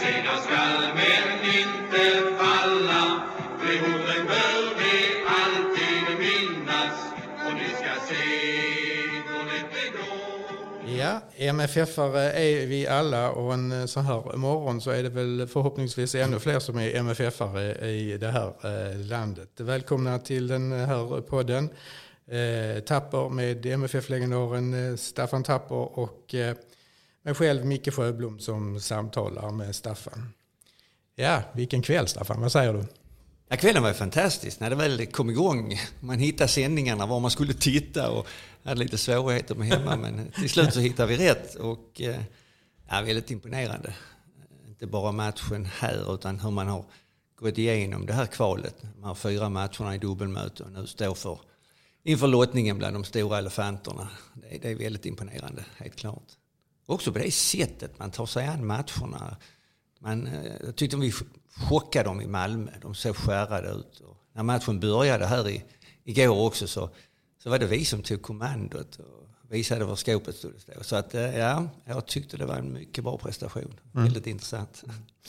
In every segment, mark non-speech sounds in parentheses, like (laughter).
sida skall men inte falla. De orden bör vi alltid minnas och ni ska se det går. Ja, MFF-are är vi alla och en sån så här morgon så är det väl förhoppningsvis ännu fler som är MFF-are i det här eh, landet. Välkomna till den här podden. Eh, Tapper med MFF-legendaren eh, Staffan Tapper och men mig själv Micke Sjöblom som samtalar med Staffan. Ja, vilken kväll Staffan, vad säger du? Ja, kvällen var ju fantastisk när det väl kom igång. Man hittade sändningarna var man skulle titta och hade lite svårigheter med hemma men till slut så hittade vi rätt och eh, ja, väldigt imponerande. Inte bara matchen här utan hur man har gått igenom det här kvalet. De här fyra matcherna i dubbelmöte och nu står för inför lottningen bland de stora elefanterna. Det är, det är väldigt imponerande, helt klart. Också på det sättet man tar sig an matcherna. Man, eh, jag tyckte vi chockade dem i Malmö. De såg skärrade ut. Och när matchen började här i, igår också så, så var det vi som tog kommandot och visade var skåpet stod. Så att, eh, ja, jag tyckte det var en mycket bra prestation. Mm. Väldigt intressant.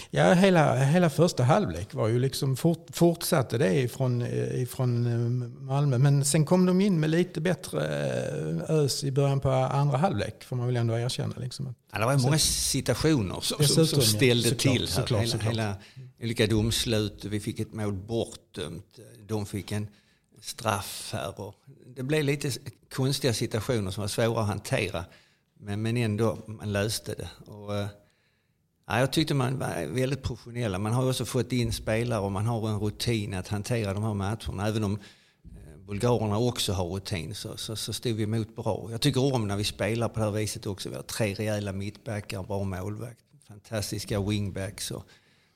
Ja, hela, hela första halvlek var ju liksom fort, fortsatte det ifrån, eh, ifrån eh, Malmö. Men sen kom de in med lite bättre ös i början på andra halvlek, får man väl ändå erkänna. Liksom. Ja, det var många situationer som, som, som ställde såklart, till. Här. Såklart, hela, såklart. hela olika domslut. Vi fick ett mål bortdömt. De fick en straff här. Och det blev lite konstiga situationer som var svåra att hantera. Men, men ändå, man löste det. Och, eh, ja, jag tyckte man var väldigt professionella. Man har också fått in spelare och man har en rutin att hantera de här matcherna. Även om eh, bulgarerna också har rutin så, så, så stod vi emot bra. Jag tycker om när vi spelar på det här viset också. Vi har tre rejäla mittbackar, bra målvakt. Fantastiska wingbacks och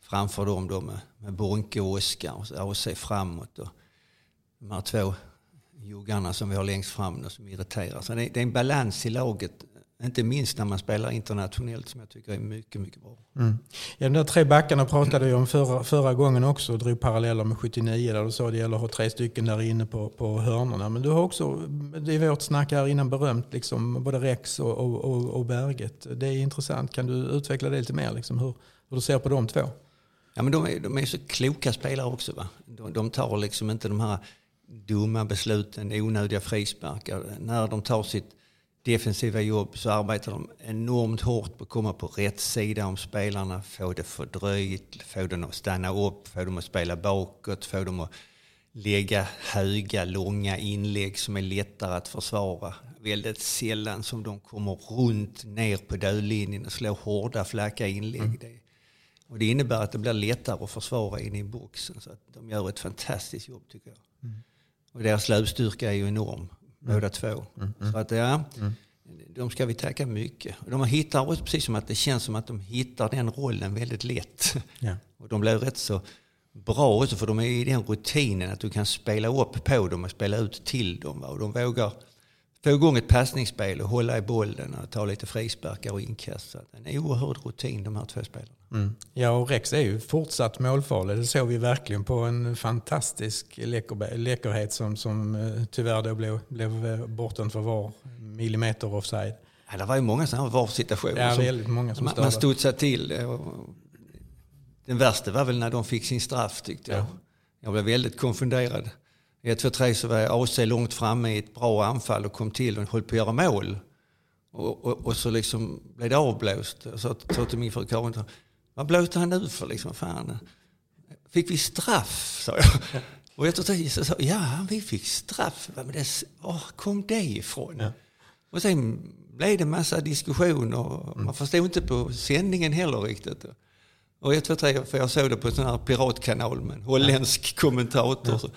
framför dem då med, med Bonke och Oskar och, och se framåt. Och de här två juggarna som vi har längst fram och som irriterar. Så det är, en balans i laget. Inte minst när man spelar internationellt som jag tycker är mycket, mycket bra. Mm. Ja, de där tre backarna pratade vi om förra, förra gången också och drog paralleller med 79 där du sa det gäller att ha tre stycken där inne på, på hörnorna. Men du har också, det är vårt snack här innan berömt, liksom, både Rex och, och, och, och Berget. Det är intressant. Kan du utveckla det lite mer? Liksom, hur, hur du ser på de två? Ja, men de, är, de är så kloka spelare också. Va? De, de tar liksom inte de här dumma besluten, onödiga frisparkar. När de tar sitt defensiva jobb så arbetar de enormt hårt på att komma på rätt sida om spelarna, få det fördröjt, få dem att stanna upp, få dem att spela bakåt, få dem att lägga höga, långa inlägg som är lättare att försvara. Väldigt sällan som de kommer runt ner på dödlinjen och slår hårda, flacka inlägg. Mm. Och det innebär att det blir lättare att försvara in i boxen. Så att de gör ett fantastiskt jobb tycker jag. Mm. Och deras löpstyrka är ju enorm, mm. båda två. Mm. Så att ja, de ska vi tacka mycket. De hittar också, precis som att det känns som att de hittar den rollen väldigt lätt. (laughs) Ja. Och de blir rätt så bra också för de är i den rutinen att du kan spela upp på dem och spela ut till dem. Va? Och de vågar få igång ett passningsspel och hålla i bollen och ta lite frisparkar och inkast. Så det är en oerhörd rutin de här två spelarna. Mm. Ja, och Rex är ju fortsatt målfarlig. Det såg vi verkligen på en fantastisk läcker, läckerhet som, som eh, tyvärr då blev, blev bortom för var millimeter offside. Ja, det var ju många sådana var-situationer. Ja, som väldigt många som man, man studsade till. Den värsta var väl när de fick sin straff tyckte jag. Ja. Jag blev väldigt konfunderad. I 1, 2, 3 så var AC långt framme i ett bra anfall och kom till och höll på att göra mål. Och, och, och så liksom blev det avblåst. Jag sa sa till min fru Karin, vad blåste han nu för liksom? Fan. Fick vi straff? sa jag. (laughs) Och jag tror så sa ja vi fick straff. Men det, var kom det ifrån? Ja. Och sen blev det massa diskussioner. Mm. Man förstod inte på sändningen heller riktigt. Och jag tror att för jag såg det på en sån här piratkanal med en holländsk kommentator. Ja.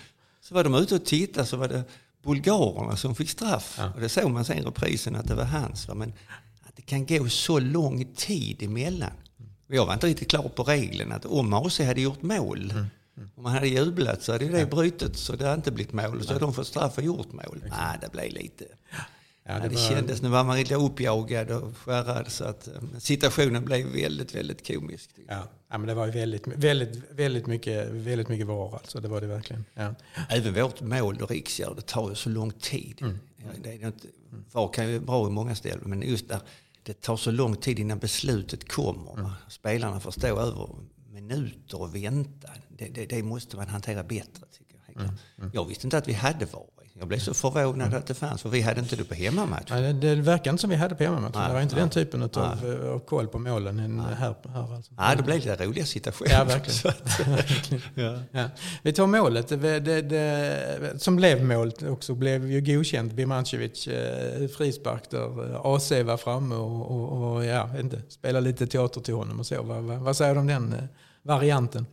Så, var de ute och tittade så var det bulgarerna som fick straff. Ja. Och det såg man sen i reprisen att det var hans. Va? Men att det kan gå så lång tid emellan. Och jag var inte riktigt klar på regeln att om AC hade gjort mål, Mm. om man hade jublat så hade det brutit så det hade inte blivit mål. Så hade de fått straff och gjort mål. Nej, det blev lite... Ja, det det var- kändes, nu var man lite uppjagad och skärrad så att eh, situationen blev väldigt, väldigt komisk. Ja. ja, men det var ju väldigt, väldigt, väldigt, mycket, väldigt mycket var alltså. Det var det verkligen. Ja. Även vårt mål och riksgärd, det tar ju så lång tid. Mm. Det är inte, VAR kan ju vara bra i många ställen, men just där, det tar så lång tid innan beslutet kommer. Mm. Spelarna får stå över minuter och vänta. Det, det, det måste man hantera bättre. Tycker jag. Mm. Mm. jag visste inte att vi hade VAR. Jag blev så förvånad att det fanns, för vi hade inte det på hemmamatch. Ja, det, det verkar inte som vi hade på hemmamatch. Det var inte nej, den typen av, nej. av koll på målen än här. här alltså. Ja, det blev lite roliga situationer. Ja, verkligen. (laughs) (laughs) ja. ja. Vi tar målet. Det, det, som blev mål också blev ju godkänt. Bimancevic eh, frispark där AC var framme och, och, och ja, inte, spela lite teater till honom och så. Vad, vad, vad säger du om den eh, varianten?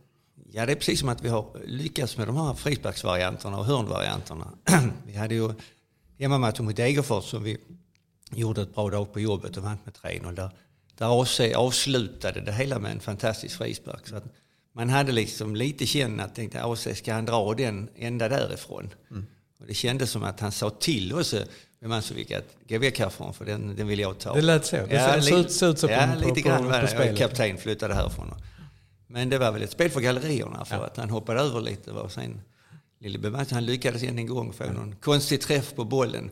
Ja, det är precis som att vi har lyckats med de här frisparksvarianterna och hörnvarianterna. (clears throat) vi hade ju hemmamatchen mot Degerfors som vi gjorde ett bra dag på jobbet och vann med 3-0. Där, där AC avslutade det hela med en fantastisk frispark. Så att man hade liksom lite känn att tänkte AC ska han dra den ända därifrån? Mm. Och det kändes som att han sa till oss med Mansovic att gå väck härifrån för den, den vill jag ta. Det lät så. Det ja, såg ut så på, ja, på, lite grann på, på, på, på kapten flyttade härifrån. Men det var väl ett spel för gallerierna för ja. att han hoppade över lite. Och sen, Lille han lyckades än en gång få någon konstig träff på bollen.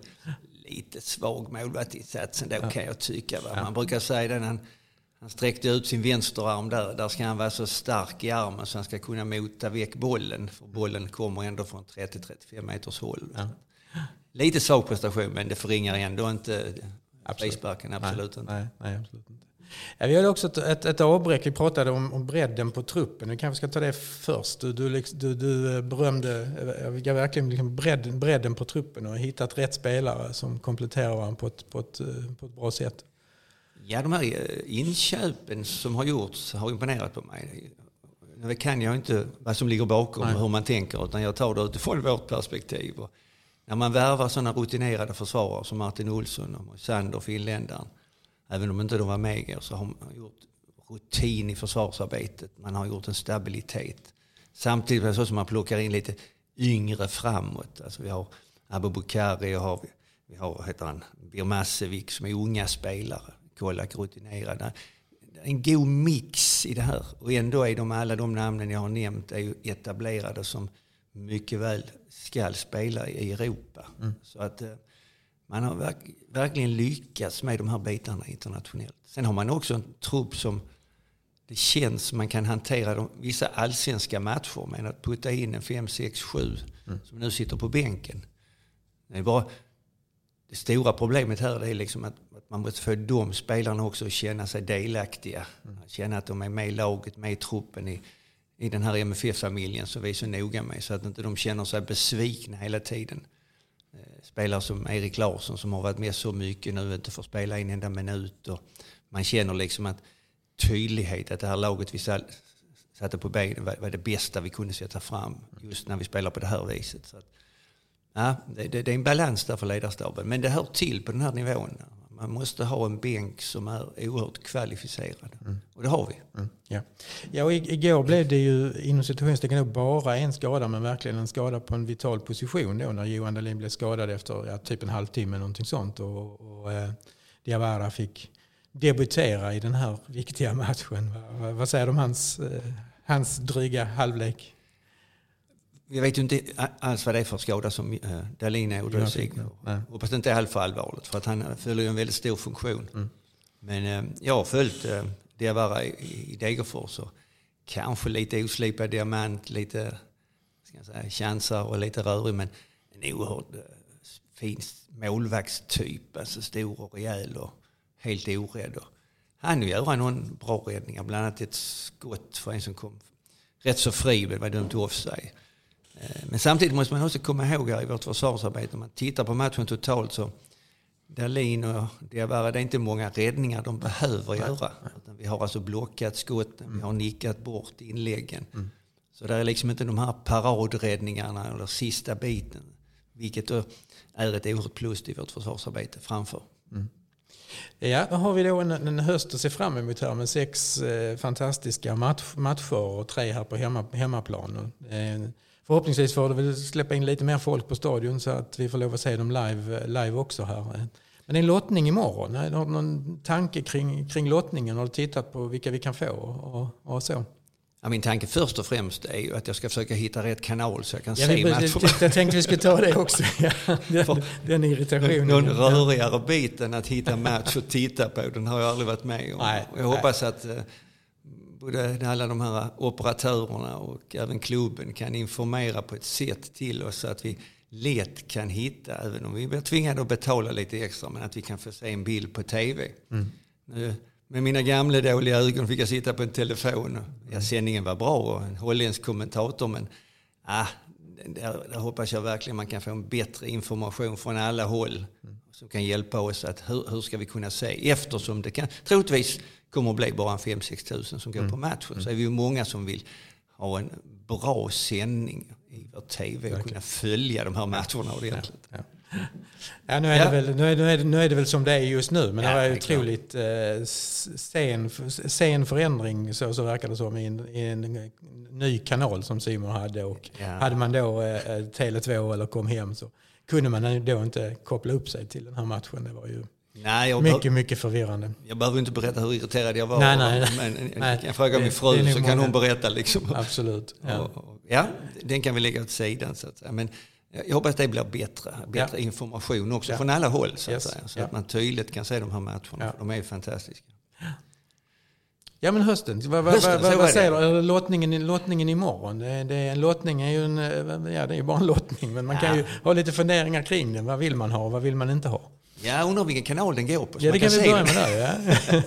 Lite svag målvaktinsatsen då ja. kan jag tycka. Va? Man brukar säga det han, han sträckte ut sin vänsterarm där. Där ska han vara så stark i armen så han ska kunna mota väck bollen. För bollen kommer ändå från 30-35 meters håll. Ja. Lite svag prestation men det förringar ändå inte frisparken. Absolut nej, inte. Nej, nej, absolut inte. Ja, vi hade också ett, ett, ett avbräck. Vi pratade om, om bredden på truppen. Vi kanske ska ta det först. Du, du, du, du berömde jag verkligen liksom bredden, bredden på truppen och hittat rätt spelare som kompletterar varandra på ett, på ett, på ett bra sätt. Ja, de här eh, inköpen som har gjorts har imponerat på mig. Nu kan jag inte vad som ligger bakom Nej. hur man tänker utan jag tar det utifrån vårt perspektiv. Och när man värvar sådana rutinerade försvarare som Martin Olsson och Sander, finländaren även om inte de var med så har man gjort rutin i försvarsarbetet. Man har gjort en stabilitet. Samtidigt så som man plockar in lite yngre framåt. Alltså vi har Abubakari och har, vi har heter han, Birmasevic som är unga spelare. Kolak rutinerade. En god mix i det här. Och ändå är de alla de namnen jag har nämnt är ju etablerade som mycket väl ska spela i Europa. Mm. Så att eh, man har verk, verkligen lyckats med de här bitarna internationellt. Sen har man också en trupp som det känns man kan hantera de, vissa allsvenska matcher med att putta in en 5, 6, 7 mm. som nu sitter på bänken. Det, är bara, det stora problemet här är liksom att, att, man måste få de spelarna också att känna sig delaktiga. Mm. Känna att de är med i laget, med i truppen, i, i den här MFF-familjen som vi är så noga med. Så att inte de känner sig besvikna hela tiden Eh, spelare som Erik Larsson som har varit med så mycket nu inte får spela en enda minut. Och man känner liksom att tydlighet, att det här laget vi satte på benen var, det bästa vi kunde sätta fram just när vi spelar på det här viset. Så att, ja, det, det, det, är en balans där för ledarstaben, men det hör till på den här nivån. Man måste ha en bänk som är oerhört kvalificerad. Mm. Och det har vi. Mm. Ja. ja, och igår blev det ju inom situationstecken bara en skada, men verkligen en skada på en vital position då när Johan Dahlin blev skadad efter ja, typ en halvtimme någonting sånt. Och, och eh, Diawara fick debutera i den här (laughs) viktiga matchen. Vad, vad säger du om hans, eh, hans dryga halvlek? Vi vet ju inte alls vad det är för skada som äh, Dahlin ådrog sig. Hoppas det inte är alltför allvarligt för att han fyller en väldigt stor funktion. Mm. Men äh, jag har följt äh, Diawara i, i Degerfors och kanske lite oslipad diamant, lite ska jag säga, chansar och lite rörig men en oerhört äh, fin målvaktstyp. Alltså stor och rejäl och helt orädd. Och han göra någon bra räddningar, bland annat ett skott för en som kom rätt så fri, det var dömt offside. Eh, men samtidigt måste man också komma ihåg här i vårt försvarsarbete, om man tittar på matchen totalt så Dahlin och Diawara, det är inte många räddningar de behöver göra. Vi har alltså blockat skotten, mm. vi har nickat bort inläggen. Mm. Så det är liksom inte de här paradräddningarna eller sista biten. Vilket då är ett oerhört plus i vårt försvarsarbete framför. Mm. Ja, då har vi då en, en, höst att se fram emot här med sex eh, fantastiska match, matcher och tre här på hemma, hemmaplan. Eh, Förhoppningsvis får det väl släppa in lite mer folk på stadion så att vi får lov att se dem live, live också här. Men det är en lottning imorgon. Har du någon tanke kring, kring lottningen? Har du tittat på vilka vi kan få och, och så? Ja, min tanke först och främst är ju att jag ska försöka hitta rätt kanal så jag kan Ja, se vi, matcherna. jag, tänkte vi skulle ta det också. (laughs) Ja, den, den irritationen. Någon rörigare bit än att hitta match och titta på. Den har jag aldrig varit med om. Nej, jag hoppas att eh, både alla de här operatörerna och även klubben kan informera på ett sätt till oss så att vi lätt kan hitta, även om vi blir tvingade att betala lite extra, men att vi kan få se en bild på tv. Nu, med mina gamla dåliga ögon fick jag sitta på en telefon. Och, ja, sändningen var bra och en holländsk kommentator, men ah, där, där hoppas jag verkligen man kan få en bättre information från alla håll som kan hjälpa oss att hur, hur ska vi kunna se, eftersom det kan troligtvis kommer att bli bara en 5-6 tusen som går på matchen, så är vi ju många som vill ha en bra sändning i vår tv och kunna följa de här matcherna ordentligt. Ja. Ja, (laughs) nu, är Ja. Det väl, nu, är, nu, är det, nu är det väl som det är just nu, men Ja, det var otroligt eh, sen, sen förändring så, så verkar det som i en, i en ny kanal som Simon hade. Och Ja. Hade man då eh, Tele2 eller kom hem så kunde man då inte koppla upp sig till den här matchen. Det var ju Nej, jag, mycket, mycket förvirrande. jag behöver inte berätta hur irriterad jag var. Nej, nej. Men Nej, jag fråga det- min fru så kan många. hon berätta. Liksom. Absolut. Ja. Och- och- Ja, den kan vi lägga åt sidan. Så att säga. Men jag hoppas det blir bättre, bättre information också Ja. från alla håll. Så, Yes. att säga, så Ja. att man tydligt kan se de här matcherna. Ja. De är fantastiska. Ja men hösten, vad, vad, Hösten, vad, vad, säger du? Lottningen, lottningen imorgon, det, det, en lottning är ju en, eh, ja, det är bara en lottning men man kan Ja. ju ha lite funderingar kring den. Vad vill man ha och vad vill man inte ha? Ja, undrar vilken kanal den går på. Ja det kan vi se börja med där.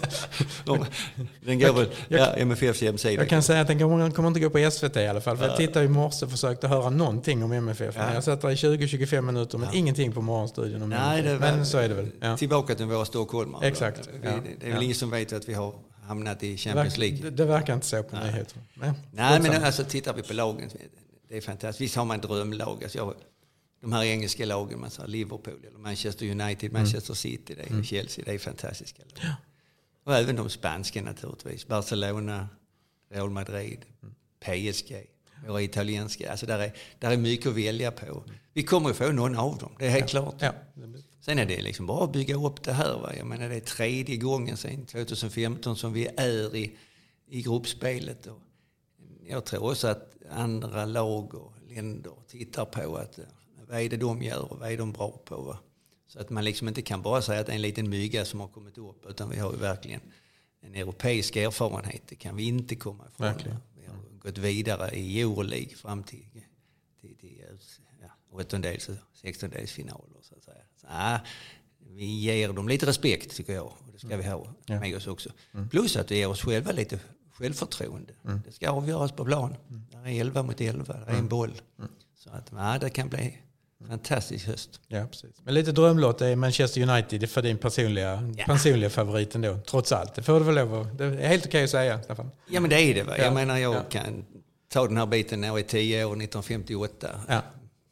Ja. (laughs) Den går väl, ja, MFFs hemsida. Jag kan säga att den kommer, kommer inte gå på SVT i alla fall. För jag tittade i morse och försökte höra någonting om MFF. Ja. Jag satt där i 20-25 minuter men ingenting på morgonstudion om Nej, MFF. Men så är det väl. Ja. Tillbaka till våra stockholmare. Exakt, Vi, ja. Det är väl Ja. ingen som vet att vi har hamnat i Champions League. det, det verkar inte så på nyheterna. Men, Nej, men alltså tittar vi på lagen, det är fantastiskt. Visst har man drömlag. Alltså jag, de här engelska lagen, man säger Liverpool, eller Manchester United, Manchester City, det är Chelsea, det är fantastiska lag. Och även de spanska naturligtvis. Barcelona, Real Madrid, PSG, våra italienska. Alltså där är, där är mycket att välja på. Vi kommer att få någon av dem, det är helt klart. ja, det blir- Sen är det liksom bara att bygga upp det här. Va? Jag menar det är tredje gången sedan 2015 som vi är i, i gruppspelet. Och jag tror också att andra lag och länder tittar på att vad är det de gör och vad är de bra på. Va? Så att man liksom inte kan bara säga att det är en liten mygga som har kommit upp utan vi har ju verkligen en europeisk erfarenhet. Det kan vi inte komma ifrån. Verkligen. Vi har gått vidare i Euroleague fram till, till, till ja, åttondels och sextondelsfinaler. Så att säga. Så, ah, vi ger dem lite respekt tycker jag. Och det ska vi ha Ja. med oss också. Plus att vi ger oss själva lite självförtroende. Det ska avgöras på plan. Det är 11 mot 11, det är en boll. Så att ja, det kan bli fantastisk höst. Ja, precis. Men lite drömlåt är Manchester United för din personliga, Ja. personliga favorit ändå, trots allt. Det får du väl lov att, Det är helt okej att säga. Ja men det är det. Va? Ja. Jag menar jag Ja. kan ta den här biten när jag är 10 år, 1958. Ja.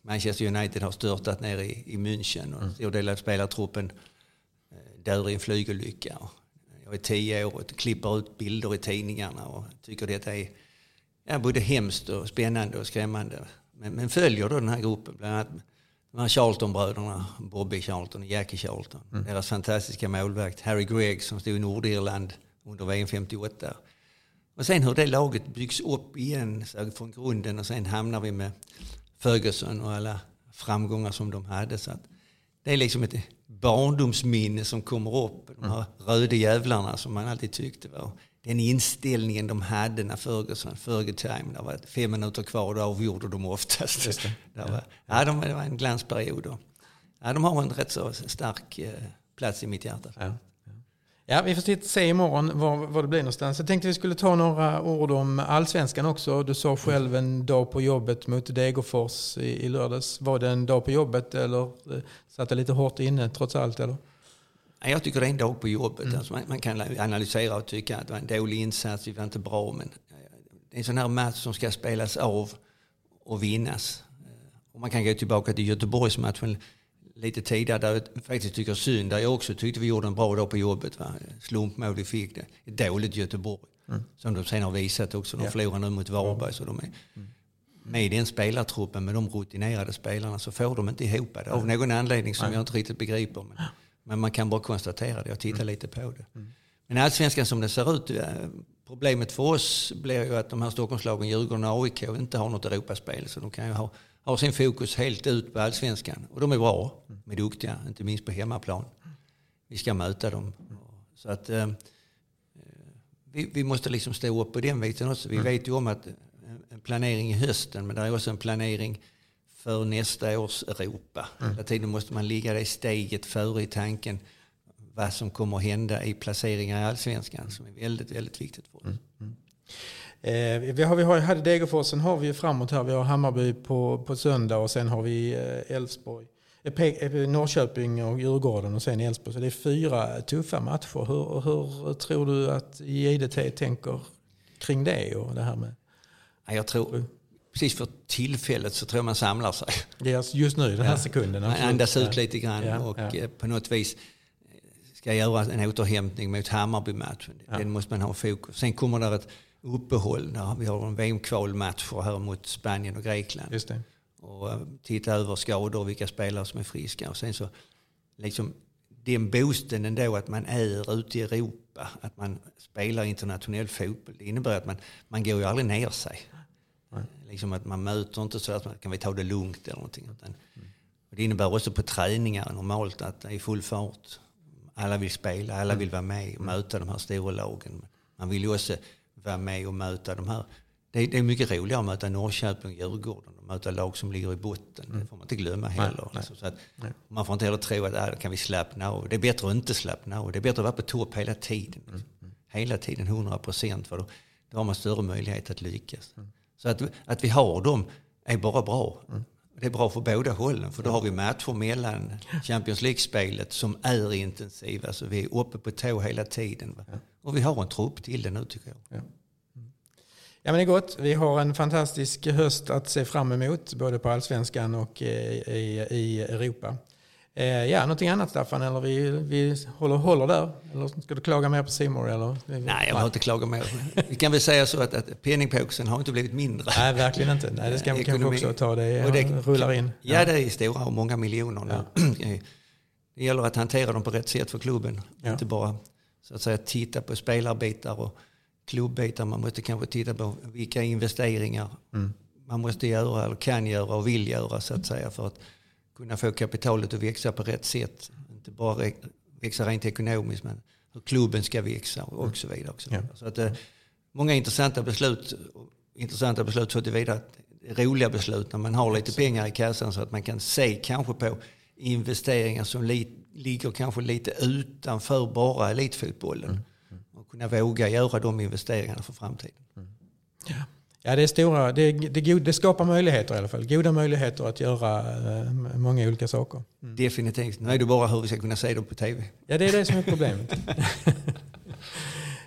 Manchester United har störtat ner i, i München och en stor del av spelartruppen eh, dör i en flygolycka. Jag är tio år och klipper ut bilder i tidningarna och tycker detta är ja, både hemskt och spännande och skrämmande. Men, men följer då den här gruppen, bland annat de här Charlton-bröderna, Bobby Charlton och Jackie Charlton. Deras fantastiska målvakt Harry Gregg som stod i Nordirland under VM 58. Och sen hur det laget byggs upp igen så från grunden och sen hamnar vi med Ferguson och alla framgångar som de hade. Så det är liksom ett barndomsminne som kommer upp. De här röda jävlarna som man alltid tyckte var den inställningen de hade när Ferguson, Fergie-time, det var fem minuter kvar och då avgjorde de oftast. Just det. (laughs) Det var, ja, de, det var en glansperiod. Ja, de har en rätt så stark eh, plats i mitt hjärta. Ja. Ja, vi får se imorgon var, var det blir någonstans. Jag tänkte vi skulle ta några ord om allsvenskan också. Du sa själv en dag på jobbet mot Degerfors i, i lördags. Var det en dag på jobbet eller eh, satt det lite hårt inne trots allt? Eller? Ja, Jag tycker det är en dag på jobbet. Alltså man, man kan analysera och tycka att det var en dålig insats, vi var inte bra. Men eh, det är en sån här match som ska spelas av och vinnas. Eh, Och man kan gå tillbaka till Göteborgsmatchen lite tidigare där jag faktiskt tycker synd. Där jag också tyckte vi gjorde en bra dag på jobbet. Va? Slumpmål vi fick. Det. Ett dåligt Göteborg. Som de sen har visat också. De Ja. förlorar nu mot Varberg. Så de är, med den spelartruppen, med de rutinerade spelarna, så får de inte ihop det. Av någon anledning som jag inte riktigt begriper. Men, (gasps) men man kan bara konstatera det och titta lite på det. Men allsvenskan som det ser ut problemet för oss blir ju att de här Stockholmslagen, Djurgården och AIK, inte har något Europaspel. Så de kan ju ha, ha sin fokus helt ut på allsvenskan. Och de är bra, de är duktiga, inte minst på hemmaplan. Vi ska möta dem. Så att eh, vi, vi, måste liksom stå upp på den biten också. Vi mm. vet ju om att en planering i hösten, men det är också en planering för nästa års Europa. Mm. Hela tiden måste man ligga det steget före i tanken vad som kommer att hända i placeringar i allsvenskan som är väldigt, väldigt viktigt för oss. Mm. Mm. Eh, vi, har, vi har, hade Degerfors, sen har vi framåt här, vi har Hammarby på, på söndag och sen har vi eh, Elfsborg. Eh, eh, Norrköping och Djurgården och sen Elfsborg. Så det är fyra tuffa matcher. Hur, hur tror du att JDT tänker kring det och det här med? Jag tror, precis för tillfället så tror jag man samlar sig. Just nu, den här ja. sekunden. Man andas ut lite grann ja, och ja. Eh, på något vis ska göra en återhämtning mot Hammarby-matchen. Den måste man ha fokus. Sen kommer det ett uppehåll när vi har en VM-kvalmatcher här mot Spanien och Grekland. Just det. Och eh, titta över skador och vilka spelare som är friska. Och sen så liksom den boosten ändå att man är ute i Europa, att man spelar internationell fotboll. Det innebär att man, man går ju aldrig ner sig. Liksom att man möter inte så att man kan vi ta det lugnt eller någonting. Utan, det innebär också på träningar normalt att det är full fart. Alla vill spela, alla vill vara med och möta de här stora lagen. Man vill ju också vara med och möta de här. Det är, det är mycket roligare att möta Norrköping och Djurgården och möta lag som ligger i botten. Mm. Det får man inte glömma heller. Nej, nej. Att man får inte heller tro att äh, då kan vi slappna av. Det är bättre att inte slappna av. Det är bättre att vara på topp hela tiden. Mm. mm. Hela tiden 100 procent. Då, då har man större möjlighet att lyckas. Mm. Så att, att vi har dem är bara bra. Mm. Det är bra för båda hållen, för då har vi matcher mellan Champions League-spelet som är intensiva. Så vi är uppe på tå hela tiden. Ja. Och vi har en trupp till det nu tycker jag. Ja. Ja men det är gott. Vi har en fantastisk höst att se fram emot, både på allsvenskan och eh, i, i Europa. Eh, ja, någonting annat Staffan? Eller vi, vi håller, håller där? Eller ska du klaga mer på Simor eller? Nej, jag vill inte klaga mer. Vi kan väl säga så att, att penningpåsen har inte blivit mindre. Nej, verkligen inte. Nej, det ska vi kanske också ta. Det, och det rullar in. Ja, ja, det är stora och många miljoner. Ja. (clears throat) Det gäller att hantera dem på rätt sätt för klubben. Ja. Inte bara så att säga, titta på spelarbitar och klubbitar. Man måste kanske titta på vilka investeringar mm. man måste göra, eller kan göra och vill göra så att säga. För att kunna få kapitalet att växa på rätt sätt. Inte bara växa rent ekonomiskt men hur klubben ska växa och så vidare. Också. Ja. Så att, eh, många intressanta beslut, intressanta beslut så tillvida att roliga beslut när man har lite pengar i kassan så att man kan se kanske på investeringar som li, ligger kanske lite utanför bara elitfotbollen. Mm. Mm. Och kunna våga göra de investeringarna för framtiden. Mm. Ja. Ja, det är stora. Det, det, det, skapar möjligheter i alla fall. Goda möjligheter att göra eh, många olika saker. Mm. Definitivt. Nu är det bara hur vi ska kunna se dem på tv. Ja, det är det som är problemet. (laughs)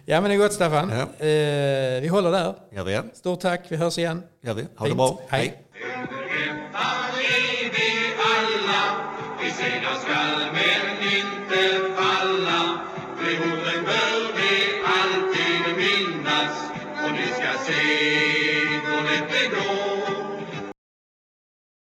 ja, men det är gott Staffan. Ja. Eh, vi håller där. Gör vi. Stort tack. Vi hörs igen. Gör vi. Ha Fint. det bra. Hej. Hej.